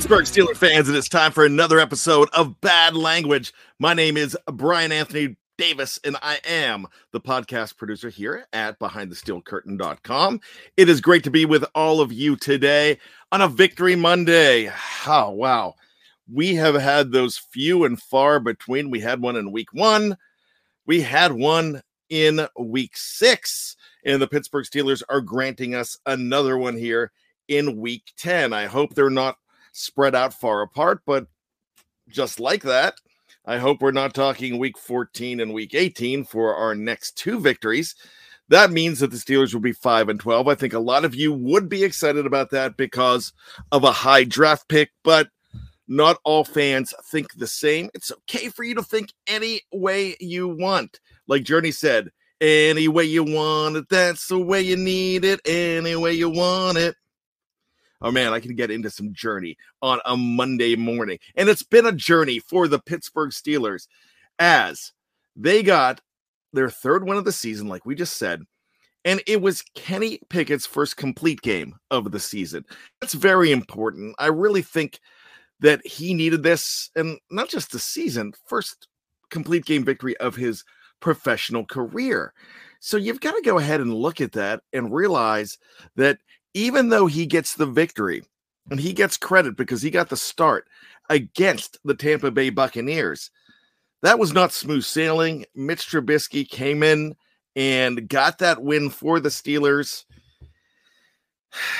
Pittsburgh Steelers fans, and it's time for another episode of Bad Language. My name is Brian Anthony Davis, and I am the podcast producer here at BehindTheSteelCurtain.com. It is great to be with all of you today on a Victory Monday. Oh, wow. We have had those few and far between. We had one in week one, we had one in week six, and the Pittsburgh Steelers are granting us another one here in week 10. I hope they're not spread out far apart. But just like that, I hope we're not talking week 14 and week 18 for our next two victories. That means that the Steelers will be 5 and 12. I think a lot of you would be excited about that because of a high draft pick, but not all fans think the same. It's okay for you to think any way you want. Like Journey said, any way you want it, that's the way you need it, any way you want it oh man, I can get into some journey on a Monday morning. And it's been a journey for the Pittsburgh Steelers as they got their third win of the season, like we just said. And it was Kenny Pickett's first complete game of the season. That's very important. I really think that he needed this, and not just the season, first complete game victory of his professional career. So you've got to go ahead and look at that and realize that even though he gets the victory and he gets credit because he got the start against the Tampa Bay Buccaneers, that was not smooth sailing. Mitch Trubisky came in and got that win for the Steelers.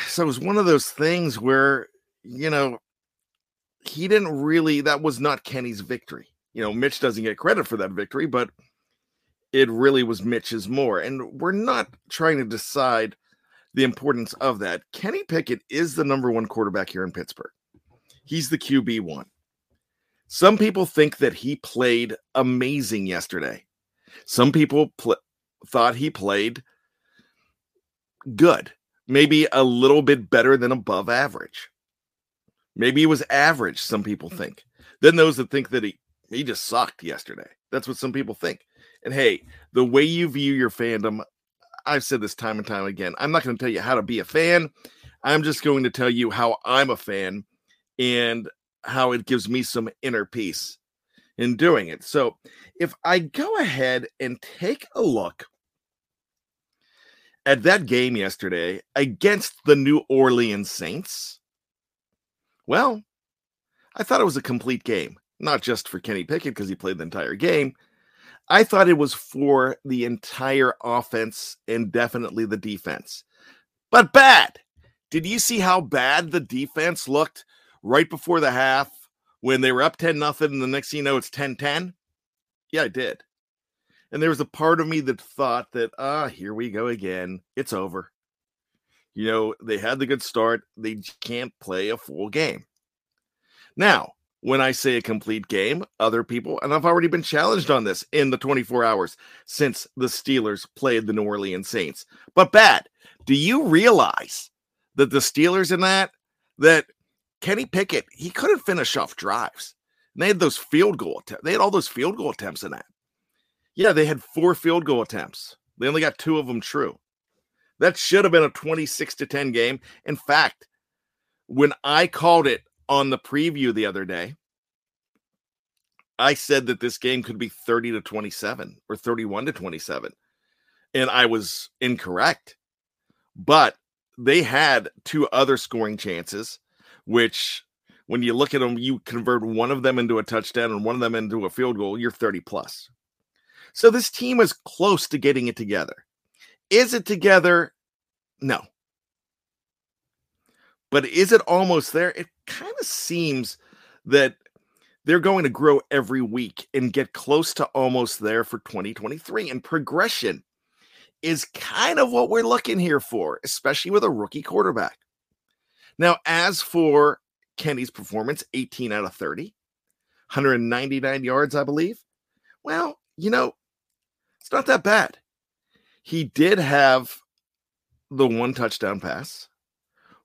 So it was one of those things where, you know, he didn't really, that was not Kenny's victory. You know, Mitch doesn't get credit for that victory, but it really was Mitch's more. And we're not trying to decide the importance of that. Kenny Pickett is the number one quarterback here in Pittsburgh. He's the QB one. Some people think that he played amazing yesterday. Some people pl- thought he played good, maybe a little bit better than above average. Maybe he was average, some people think. Then those that think that he, he just sucked yesterday. That's what some people think. And hey, the way you view your fandom, I've said this time and time again. I'm not going to tell you how to be a fan. I'm just going to tell you how I'm a fan and how it gives me some inner peace in doing it. So, if I go ahead and take a look at that game yesterday against the New Orleans Saints, well, I thought it was a complete game, not just for Kenny Pickett because he played the entire game, I thought it was for the entire offense and definitely the defense. But bad. Did you see how bad the defense looked right before the half when they were up 10 nothing and the next thing you know it's 10-10? Yeah, I did. And there was a part of me that thought that, ah, here we go again. It's over. You know, they had the good start. They can't play a full game. Now, when I say a complete game, other people, and I've already been challenged on this in the 24 hours since the Steelers played the New Orleans Saints. But bad. Do you realize that the Steelers in that, that Kenny Pickett, he couldn't finish off drives. And they had those field goal. They had all those field goal attempts in that. Yeah, they had four field goal attempts. They only got two of them true. That should have been a 26 to 10 game. In fact, when I called it on the preview the other day, I said that this game could be 30 to 27 or 31 to 27. And I was incorrect. But they had two other scoring chances, which when you look at them, you convert one of them into a touchdown and one of them into a field goal, you're 30 plus. So this team is close to getting it together. Is it together? No. But is it almost there? It of seems that they're going to grow every week and get close to almost there for 2023. And progression is kind of what we're looking here for, especially with a rookie quarterback. Now, as for Kenny's performance, 18 out of 30, 199 yards, I believe. Well, you know, it's not that bad. He did have the one touchdown pass,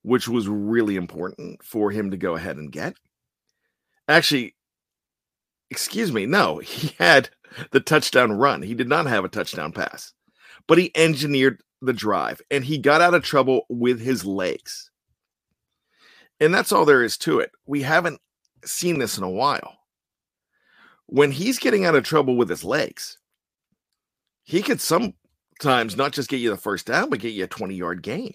which was really important for him to go ahead and get. Actually, excuse me, no, he had the touchdown run. He did not have a touchdown pass, but he engineered the drive and he got out of trouble with his legs. And that's all there is to it. We haven't seen this in a while. When he's getting out of trouble with his legs, he could sometimes not just get you the first down, but get you a 20 yard gain.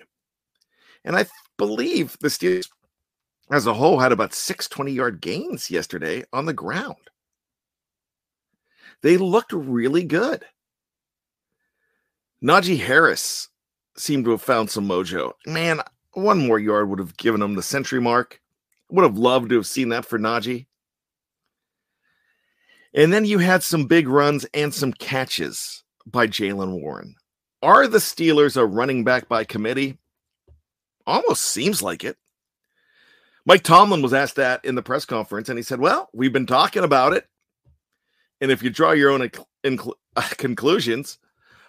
And I believe the Steelers as a whole had about six 20 yard gains yesterday on the ground. They looked really good. Najee Harris seemed to have found some mojo. Man, one more yard would have given him the century mark. Would have loved to have seen that for Najee. And then you had some big runs and some catches by Jaylen Warren. Are the Steelers a running back by committee? Almost seems like it. Mike Tomlin was asked that in the press conference, and he said, Well, we've been talking about it. And if you draw your own inc- uh, conclusions,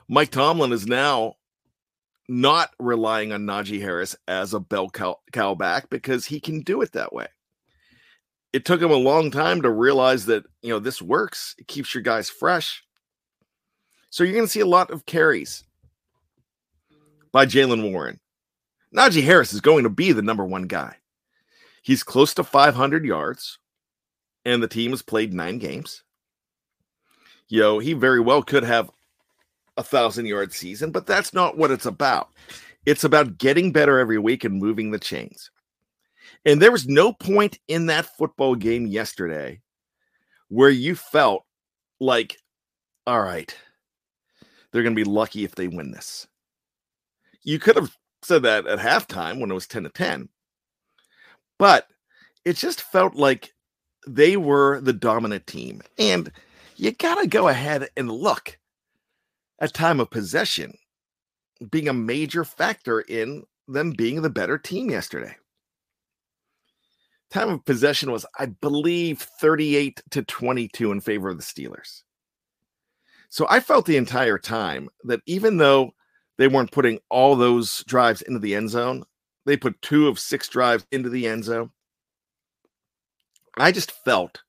Mike Tomlin is now not relying on Najee Harris as a bell cow, cow back because he can do it that way. It took him a long time to realize that, you know, this works. It keeps your guys fresh. So you're going to see a lot of carries by Jaylen Warren. Najee Harris is going to be the number one guy. He's close to 500 yards, and the team has played nine games. You know, he very well could have a thousand yard season, but that's not what it's about. It's about getting better every week and moving the chains. And there was no point in that football game yesterday where you felt like, all right, they're going to be lucky if they win this. You could have said that at halftime when it was 10 to 10, but it just felt like they were the dominant team. And you got to go ahead and look at time of possession being a major factor in them being the better team yesterday. Time of possession was, I believe, 38 to 22 in favor of the Steelers. So I felt the entire time that even though they weren't putting all those drives into the end zone, they put two of six drives into the end zone. I just felt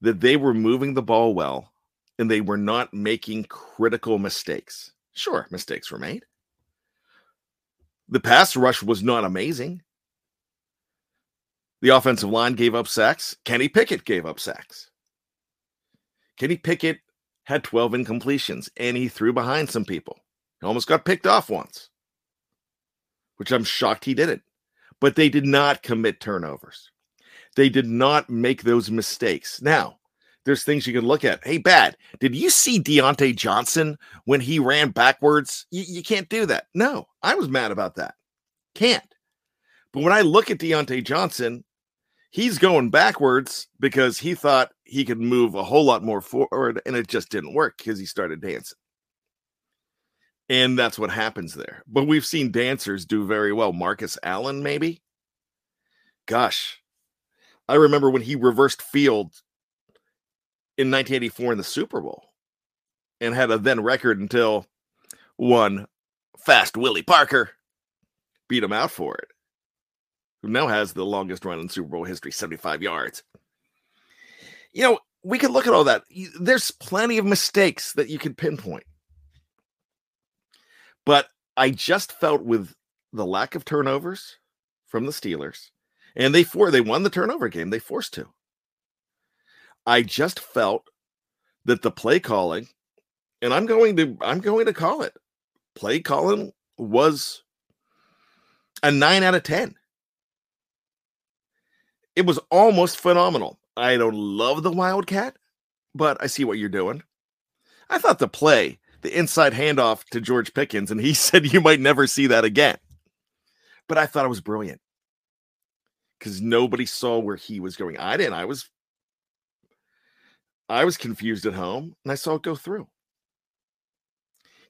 that they were moving the ball well and they were not making critical mistakes. Sure, mistakes were made. The pass rush was not amazing. The offensive line gave up sacks. Kenny Pickett gave up sacks. Kenny Pickett had 12 incompletions and he threw behind some people. He almost got picked off once, which I'm shocked he didn't. But they did not commit turnovers. They did not make those mistakes. Now, there's things you can look at. Hey, bad. Did you see Diontae Johnson when he ran backwards? You, you can't do that. No, I was mad about that. Can't. But when I look at Diontae Johnson, he's going backwards because he thought he could move a whole lot more forward, and it just didn't work because he started dancing. And that's what happens there. But we've seen dancers do very well. Marcus Allen, maybe. Gosh, I remember when he reversed field in 1984 in the Super Bowl and had a then record until one fast Willie Parker beat him out for it, who now has the longest run in Super Bowl history, 75 yards. You know, we can look at all that. There's plenty of mistakes that you can pinpoint. But I just felt with the lack of turnovers from the Steelers, and they for they won the turnover game. They forced to. I just felt that the play calling, and I'm going to I'm going to call it, play calling was a nine out of ten. It was almost phenomenal. I don't love the Wildcat, but I see what you're doing. I thought the play, the inside handoff to George Pickens, and he said you might never see that again. But I thought it was brilliant. because nobody saw where he was going. I didn't. I was I was confused at home and I saw it go through.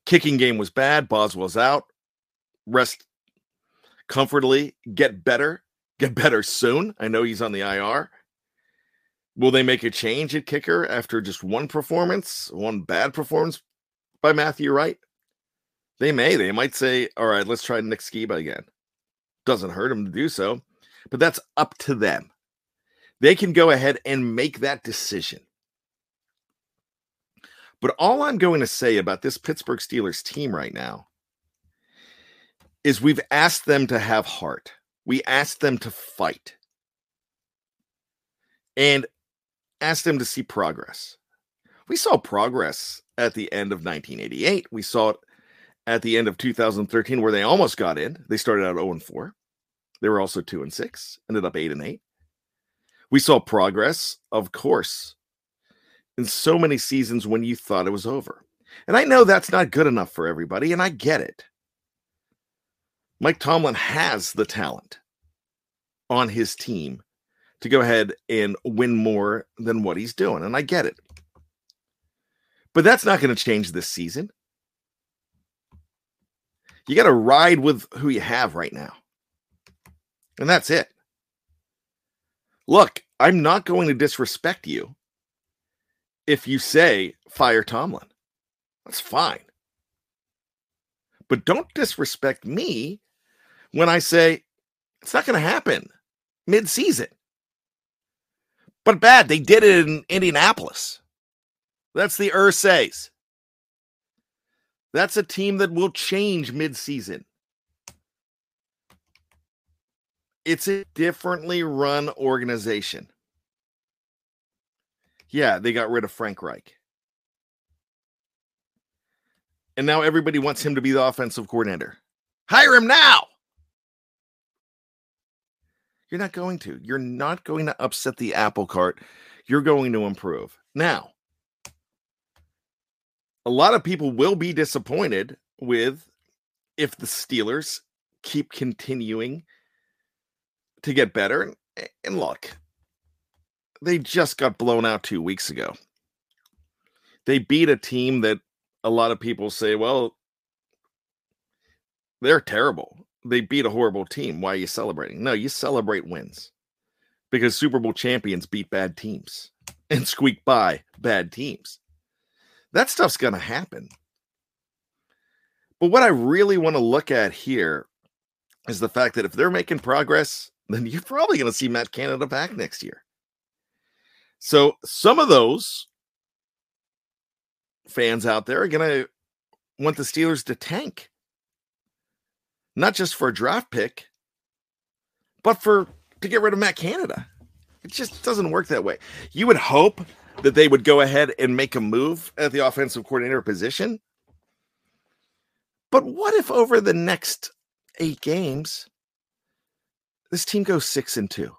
Kicking game was bad. Boswell's out. Rest comfortably. Get better. Get better soon. I know he's on the IR. Will they make a change at kicker after just one performance, one bad performance by Matthew Wright? They may. They might say, all right, let's try Nick Sciba again. Doesn't hurt him to do so, but that's up to them. They can go ahead and make that decision. But all I'm going to say about this Pittsburgh Steelers team right now is we've asked them to have heart. We asked them to fight. And asked them to see progress. We saw progress at the end of 1988. We saw it at the end of 2013 where they almost got in. They started out 0 and 4. They were also 2 and 6, ended up 8 and 8. We saw progress, of course, in so many seasons when you thought it was over. And I know that's not good enough for everybody, and I get it. Mike Tomlin has the talent on his team to go ahead and win more than what he's doing. And I get it. But that's not going to change this season. You got to ride with who you have right now. And that's it. Look, I'm not going to disrespect you if you say fire Tomlin. That's fine. But don't disrespect me when I say it's not going to happen mid season. But bad, they did it in Indianapolis. That's the Irsays. That's a team that will change mid-season. It's a differently run organization. Yeah, they got rid of Frank Reich. And now everybody wants him to be the offensive coordinator. Hire him now. You're not going to. You're not going to upset the apple cart. You're going to improve. Now, a lot of people will be disappointed with if the Steelers keep continuing to get better. And look, they just got blown out two weeks ago. They beat a team that a lot of people say, well, they're terrible they beat a horrible team. Why are you celebrating? No, you celebrate wins because Super Bowl champions beat bad teams and squeak by bad teams. That stuff's going to happen. But what I really want to look at here is the fact that if they're making progress, then you're probably going to see Matt Canada back next year. So some of those fans out there are going to want the Steelers to tank not just for a draft pick, but for to get rid of Matt Canada. It just doesn't work that way. You would hope that they would go ahead and make a move at the offensive coordinator position. But what if over the next eight games, this team goes six and two?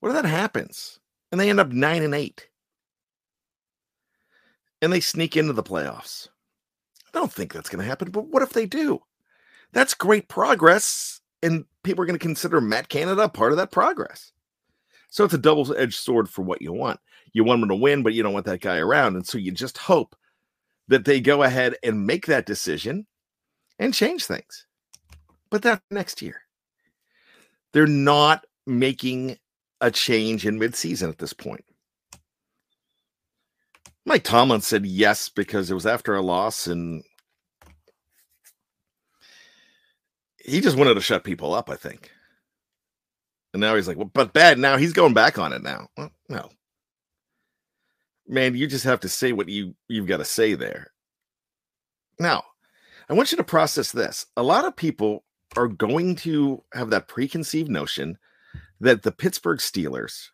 What if that happens and they end up nine and eight and they sneak into the playoffs? I don't think that's going to happen, but what if they do? That's great progress, and people are going to consider Matt Canada part of that progress. So it's a double edged sword for what you want. You want them to win, but you don't want that guy around. And so you just hope that they go ahead and make that decision and change things. But that next year. They're not making a change in midseason at this point. Mike Tomlin said yes because it was after a loss and he just wanted to shut people up, I think. And now he's like, well, but bad. Now he's going back on it now. Well, no. Man, you just have to say what you you've got to say there. Now, I want you to process this. A lot of people are going to have that preconceived notion that the Pittsburgh Steelers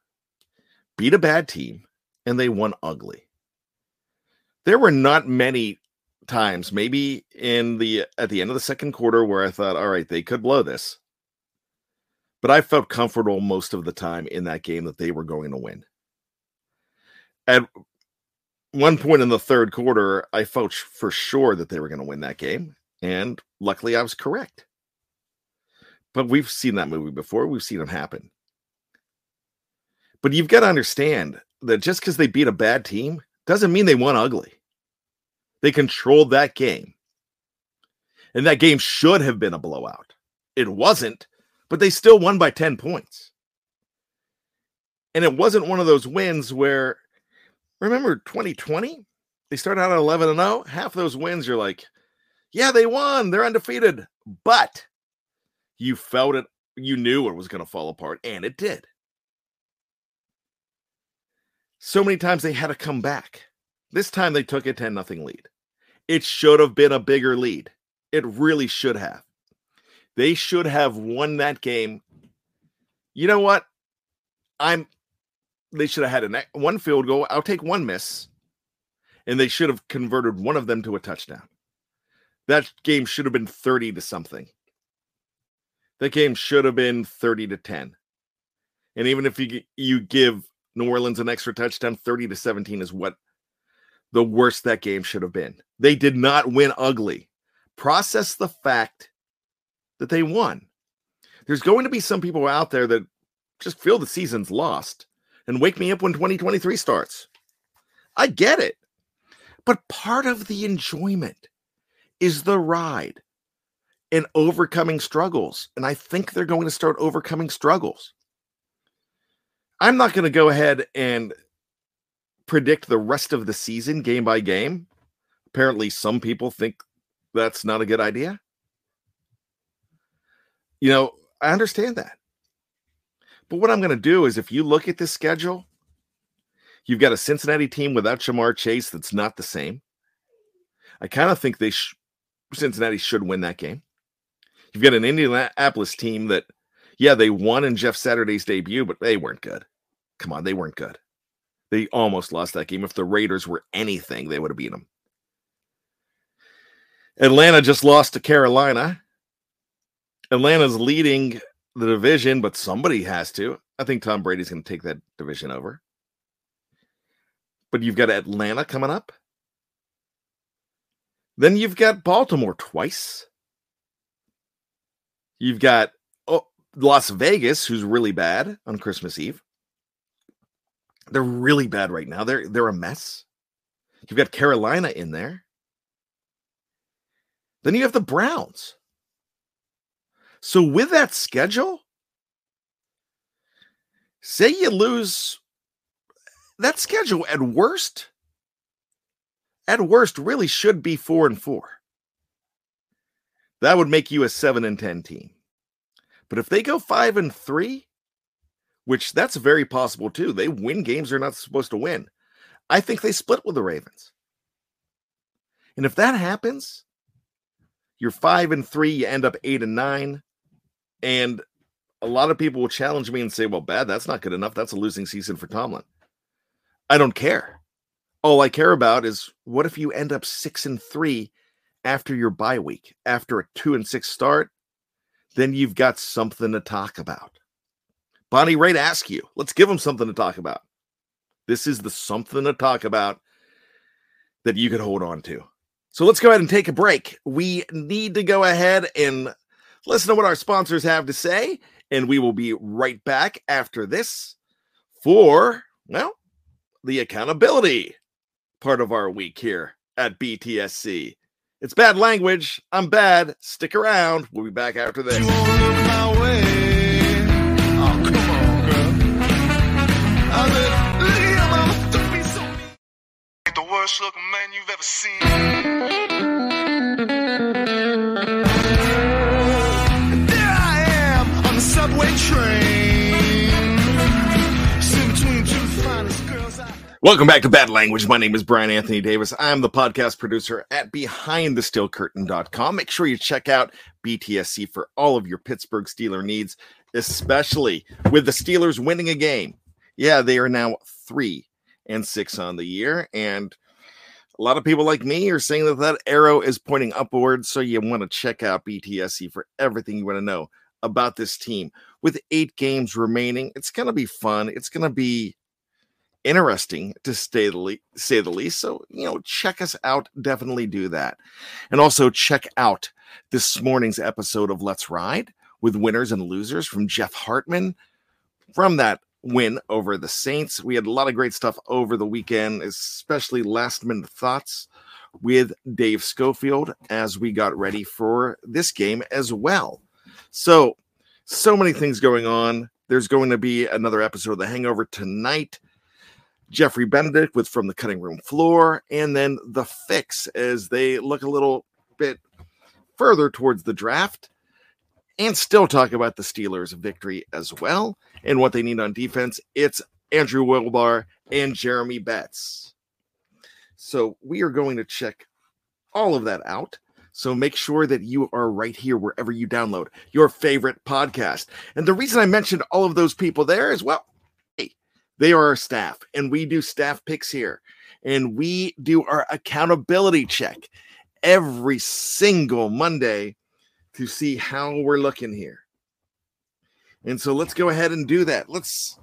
beat a bad team and they won ugly there were not many times, maybe in the at the end of the second quarter, where I thought, all right, they could blow this. But I felt comfortable most of the time in that game that they were going to win. At one point in the third quarter, I felt for sure that they were going to win that game. And luckily, I was correct. But we've seen that movie before. We've seen it happen. But you've got to understand that just because they beat a bad team doesn't mean they won ugly. They controlled that game. And that game should have been a blowout. It wasn't, but they still won by 10 points. And it wasn't one of those wins where, remember 2020? They started out at 11 and 0. Half those wins, you're like, yeah, they won. They're undefeated. But you felt it, you knew it was going to fall apart, and it did. So many times they had to come back. This time they took a 10 nothing lead. It should have been a bigger lead. It really should have. They should have won that game. You know what? I'm they should have had a one field goal. I'll take one miss. And they should have converted one of them to a touchdown. That game should have been 30 to something. That game should have been 30 to 10. And even if you you give New Orleans an extra touchdown, 30 to 17 is what the worst that game should have been. They did not win ugly. Process the fact that they won. There's going to be some people out there that just feel the season's lost and wake me up when 2023 starts. I get it. But part of the enjoyment is the ride and overcoming struggles. And I think they're going to start overcoming struggles. I'm not going to go ahead and predict the rest of the season game by game. Apparently, some people think that's not a good idea. You know, I understand that. But what I'm going to do is if you look at this schedule, you've got a Cincinnati team without Ja'Marr Chase that's not the same. I kind of think they sh- Cincinnati should win that game. You've got an Indianapolis team that, yeah, they won in Jeff Saturday's debut, but they weren't good. Come on, they weren't good. They almost lost that game. If the Raiders were anything, they would have beat them. Atlanta just lost to Carolina. Atlanta's leading the division, but somebody has to. I think Tom Brady's going to take that division over. But you've got Atlanta coming up. Then you've got Baltimore twice. You've got oh, Las Vegas, who's really bad on Christmas Eve. They're really bad right now. They're they're a mess. You've got Carolina in there. Then you have the Browns. So with that schedule, say you lose that schedule at worst, at worst, really should be four and four. That would make you a seven and ten team. But if they go five and three, which that's very possible too, they win games they're not supposed to win. I think they split with the Ravens. And if that happens, you're five and three, you end up eight and nine. And a lot of people will challenge me and say, well, bad, that's not good enough. That's a losing season for Tomlin. I don't care. All I care about is what if you end up six and three after your bye week, after a two and six start? Then you've got something to talk about. Bonnie Raitt ask you, let's give them something to talk about. This is the something to talk about that you could hold on to. So let's go ahead and take a break. We need to go ahead and listen to what our sponsors have to say, and we will be right back after this for, well, the accountability part of our week here at BTSC. It's bad language. I'm bad. Stick around. We'll be back after this. Oh, the worst looking man you've ever seen. Welcome back to Bad Language. My name is Brian Anthony Davis. I'm the podcast producer at BehindTheSteelCurtain.com. Make sure you check out BTSC for all of your Pittsburgh Steeler needs, especially with the Steelers winning a game. Yeah, they are now three and six on the year, and a lot of people like me are saying that that arrow is pointing upwards. So you want to check out BTSC for everything you want to know about this team. With eight games remaining, it's going to be fun. It's going to be interesting to say the, le- say the least. So, you know, check us out. Definitely do that. And also check out this morning's episode of Let's Ride with winners and losers from Jeff Hartman from that win over the Saints. We had a lot of great stuff over the weekend, especially last minute thoughts with Dave Schofield as we got ready for this game as well. So, so many things going on. There's going to be another episode of The Hangover tonight. Jeffrey Benedict with From the Cutting Room Floor, and then The Fix as they look a little bit further towards the draft and still talk about the Steelers' victory as well and what they need on defense. It's Andrew Wilbar and Jeremy Betts. So we are going to check all of that out. So make sure that you are right here wherever you download your favorite podcast. And the reason I mentioned all of those people there is well, they are our staff, and we do staff picks here, and we do our accountability check every single Monday to see how we're looking here. And so let's go ahead and do that. Let's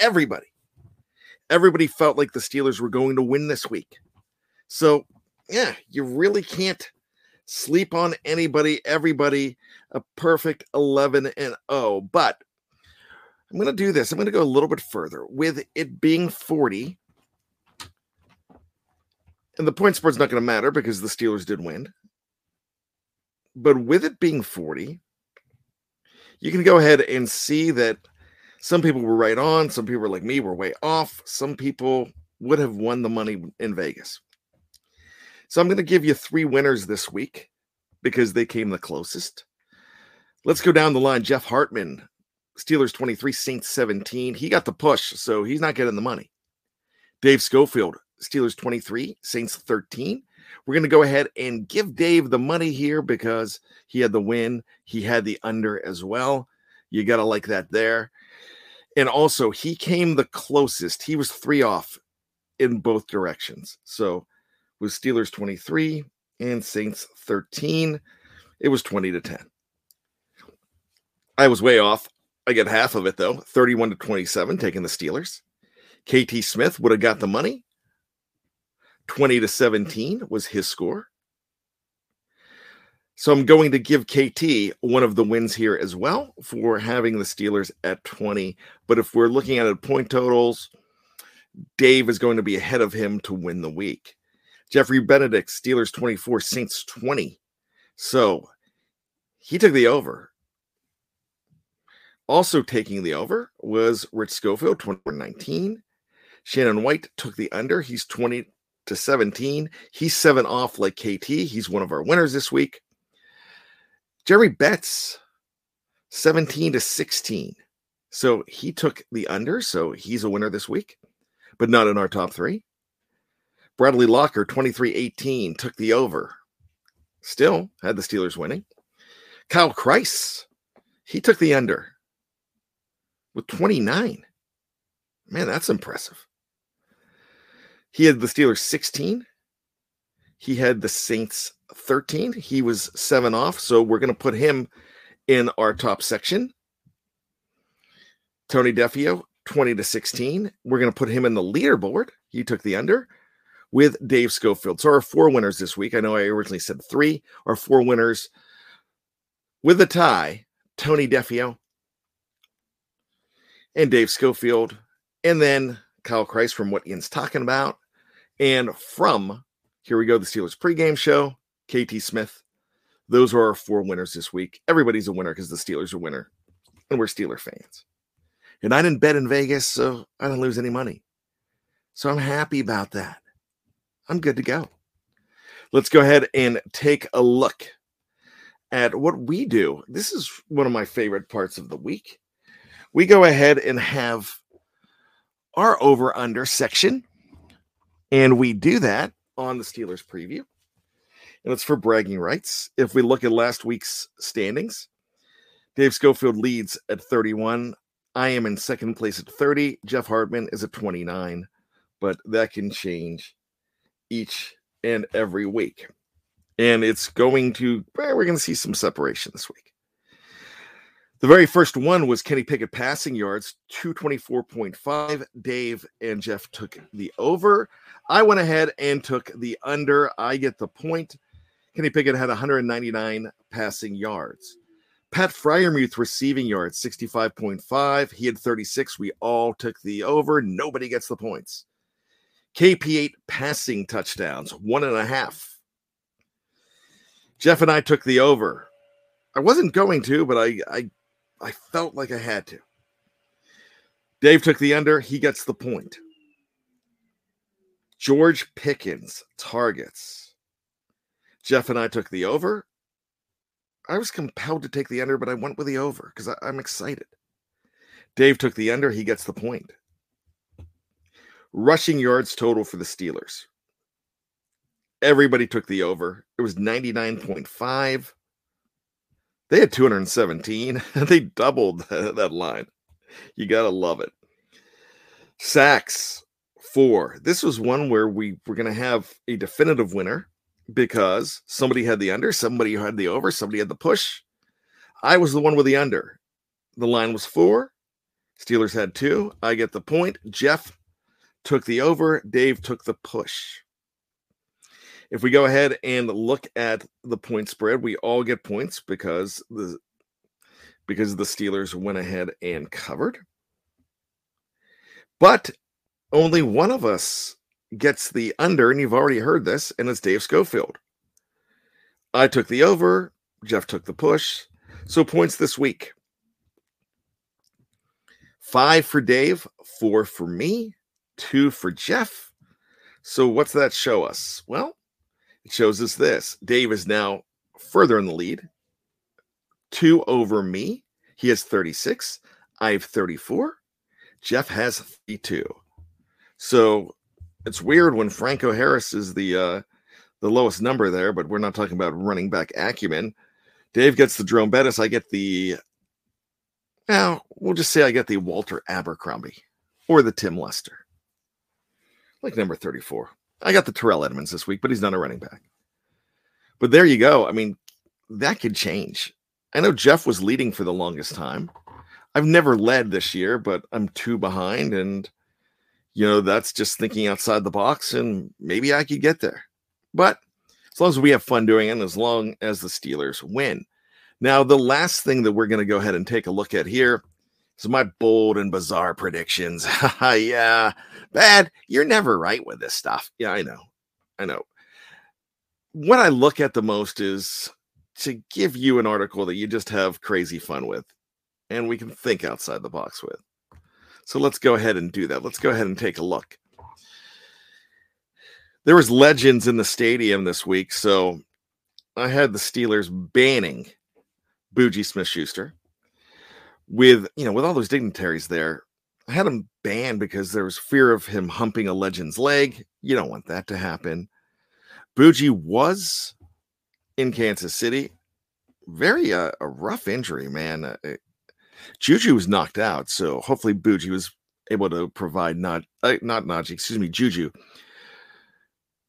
everybody. Everybody felt like the Steelers were going to win this week. So, yeah, you really can't sleep on anybody, everybody, a perfect 11 and 0. But I'm going to do this. I'm going to go a little bit further with it being 40. And the point spread's not going to matter because the Steelers did win. But with it being 40, you can go ahead and see that some people were right on, some people like me were way off, some people would have won the money in Vegas. So I'm going to give you three winners this week because they came the closest. Let's go down the line. Jeff Hartman, Steelers 23, Saints 17. He got the push, so he's not getting the money. Dave Schofield, Steelers 23, Saints 13. We're going to go ahead and give Dave the money here because he had the win. He had the under as well. You got to like that there. And also, he came the closest. He was three off in both directions. So was Steelers 23 and Saints 13. It was 20 to 10. I was way off. I get half of it though 31 to 27, taking the Steelers. KT Smith would have got the money. 20 to 17 was his score. So I'm going to give KT one of the wins here as well for having the Steelers at 20. But if we're looking at it point totals, Dave is going to be ahead of him to win the week. Jeffrey Benedict, Steelers 24, Saints 20. So he took the over. Also taking the over was Rich Schofield, 24 19. Shannon White took the under. He's 20 to 17. He's seven off like KT. He's one of our winners this week. Jerry Betts, 17 to 16. So he took the under. So he's a winner this week, but not in our top three. Bradley Locker, 23 18, took the over. Still had the Steelers winning. Kyle Kreis, he took the under with 29. Man, that's impressive. He had the Steelers 16. He had the Saints 13. He was seven off. So we're going to put him in our top section. Tony Defeo, 20 to 16. We're going to put him in the leaderboard. He took the under with Dave Schofield. So our four winners this week, I know I originally said three, our four winners with a tie, Tony Defeo and Dave Schofield, and then Kyle Christ from what Ian's talking about, and from here we go, the Steelers pregame show, KT Smith. Those are our four winners this week. Everybody's a winner because the Steelers are winner, and we're Steeler fans. And I didn't bet in Vegas, so I didn't lose any money. So I'm happy about that. I'm good to go. Let's go ahead and take a look at what we do. This is one of my favorite parts of the week. We go ahead and have our over under section, and we do that on the Steelers preview. And it's for bragging rights. If we look at last week's standings, Dave Schofield leads at 31. I am in second place at 30. Jeff Hartman is at 29, but that can change each and every week. And it's going to, eh, we're going to see some separation this week. The very first one was Kenny Pickett passing yards, 224.5. Dave and Jeff took the over. I went ahead and took the under. I get the point. Kenny Pickett had 199 passing yards. Pat Freiermuth receiving yards, 65.5. He had 36. We all took the over. Nobody gets the points. KP8 passing touchdowns, one and a half. Jeff and I took the over. I wasn't going to, but I I I felt like I had to. Dave took the under. He gets the point. George Pickens targets. Jeff and I took the over. I was compelled to take the under, but I went with the over because I'm excited. Dave took the under. He gets the point. Rushing yards total for the Steelers. Everybody took the over. It was 99.5. They had 217. they doubled that line. You got to love it. Sacks, four. This was one where we were going to have a definitive winner because somebody had the under, somebody had the over, somebody had the push. I was the one with the under. The line was four. Steelers had two. I get the point. Jeff took the over. Dave took the push. If we go ahead and look at the point spread, we all get points because the because the Steelers went ahead and covered. But only one of us gets the under, and you've already heard this, and it's Dave Schofield. I took the over, Jeff took the push. So points this week five for Dave, four for me, two for Jeff. So what's that show us? Well, it shows us this Dave is now further in the lead, two over me. He has 36. I have 34. Jeff has 32. So it's weird when Franco Harris is the uh, the lowest number there, but we're not talking about running back acumen. Dave gets the Jerome Bettis. I get the now we'll just say I get the Walter Abercrombie or the Tim Lester, like number 34. I got the Terrell Edmunds this week, but he's not a running back. But there you go. I mean, that could change. I know Jeff was leading for the longest time. I've never led this year, but I'm two behind, and you know, that's just thinking outside the box, and maybe I could get there. But as long as we have fun doing it, and as long as the Steelers win. Now, the last thing that we're going to go ahead and take a look at here is my bold and bizarre predictions. yeah, bad. You're never right with this stuff. Yeah, I know. I know. What I look at the most is to give you an article that you just have crazy fun with and we can think outside the box with. So let's go ahead and do that. Let's go ahead and take a look. There was legends in the stadium this week, so I had the Steelers banning Bougie Smith Schuster with you know with all those dignitaries there. I had him banned because there was fear of him humping a legend's leg. You don't want that to happen. Bougie was in Kansas City. Very uh, a rough injury, man. Uh, Juju was knocked out, so hopefully Bougie was able to provide not uh, not Najee, excuse me, Juju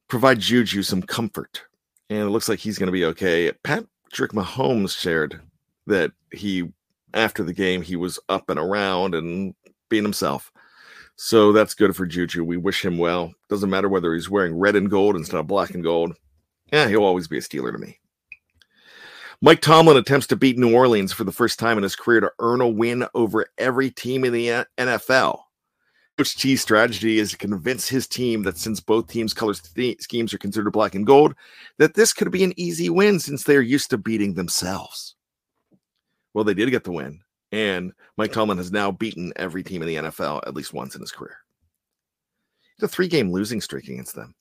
provide Juju some comfort, and it looks like he's going to be okay. Patrick Mahomes shared that he after the game he was up and around and being himself. So that's good for Juju. We wish him well. Doesn't matter whether he's wearing red and gold instead of black and gold. Yeah, he'll always be a Steeler to me. Mike Tomlin attempts to beat New Orleans for the first time in his career to earn a win over every team in the NFL. Coach T's strategy is to convince his team that since both teams' color schemes are considered black and gold, that this could be an easy win since they are used to beating themselves. Well, they did get the win, and Mike Tomlin has now beaten every team in the NFL at least once in his career. It's a three-game losing streak against them.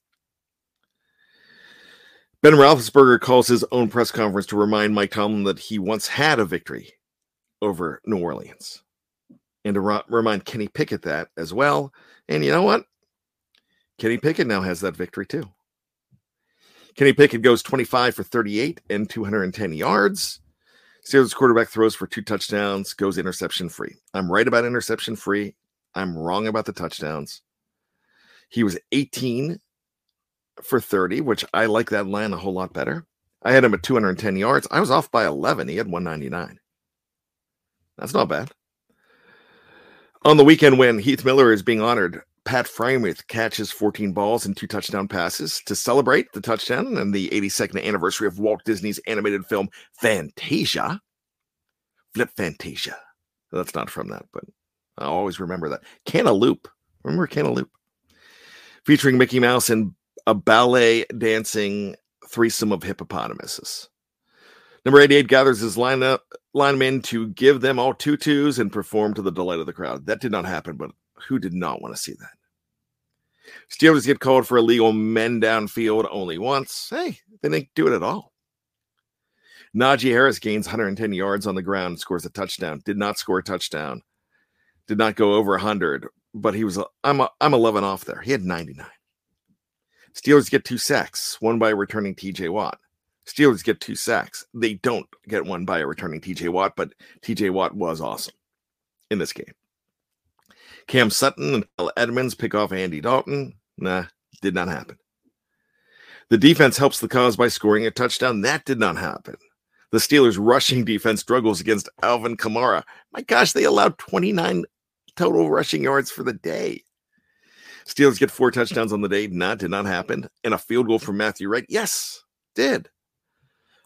Ben Roethlisberger calls his own press conference to remind Mike Tomlin that he once had a victory over New Orleans and to ro- remind Kenny Pickett that as well. And you know what? Kenny Pickett now has that victory too. Kenny Pickett goes 25 for 38 and 210 yards. Steelers quarterback throws for two touchdowns, goes interception free. I'm right about interception free. I'm wrong about the touchdowns. He was 18 for 30, which I like that line a whole lot better. I had him at 210 yards. I was off by 11. He had 199. That's not bad. On the weekend when Heath Miller is being honored, Pat Freiermuth catches 14 balls and two touchdown passes to celebrate the touchdown and the 82nd anniversary of Walt Disney's animated film Fantasia. Flip Fantasia. That's not from that, but I always remember that. Cantaloupe. Remember Cantaloupe? Featuring Mickey Mouse and a ballet dancing threesome of hippopotamuses. Number 88 gathers his lineup linemen to give them all tutus and perform to the delight of the crowd. That did not happen, but who did not want to see that? Steelers get called for illegal men downfield only once. Hey, they didn't do it at all. Najee Harris gains 110 yards on the ground, scores a touchdown. Did not score a touchdown. Did not go over 100, but he was. I'm I'm 11 off there. He had 99. Steelers get two sacks, one by returning TJ Watt. Steelers get two sacks. They don't get one by a returning TJ Watt, but TJ Watt was awesome in this game. Cam Sutton and Edmunds pick off Andy Dalton. Nah, did not happen. The defense helps the cause by scoring a touchdown. That did not happen. The Steelers' rushing defense struggles against Alvin Kamara. My gosh, they allowed 29 total rushing yards for the day. Steelers get four touchdowns on the day. That did not happen. And a field goal from Matthew Wright. Yes, did.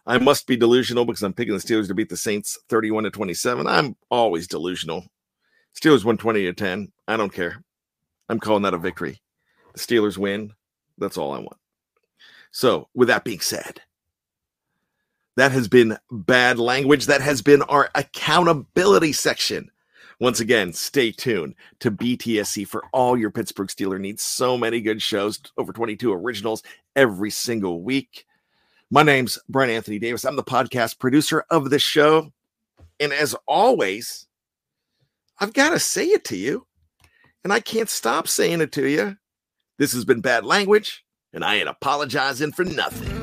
I must be delusional because I'm picking the Steelers to beat the Saints 31 to 27. I'm always delusional. Steelers won 20 to 10. I don't care. I'm calling that a victory. The Steelers win. That's all I want. So, with that being said, that has been bad language. That has been our accountability section. Once again, stay tuned to BTSC for all your Pittsburgh Steeler needs. So many good shows, over 22 originals every single week. My name's Brian Anthony Davis. I'm the podcast producer of the show. And as always, I've got to say it to you, and I can't stop saying it to you. This has been bad language, and I ain't apologizing for nothing.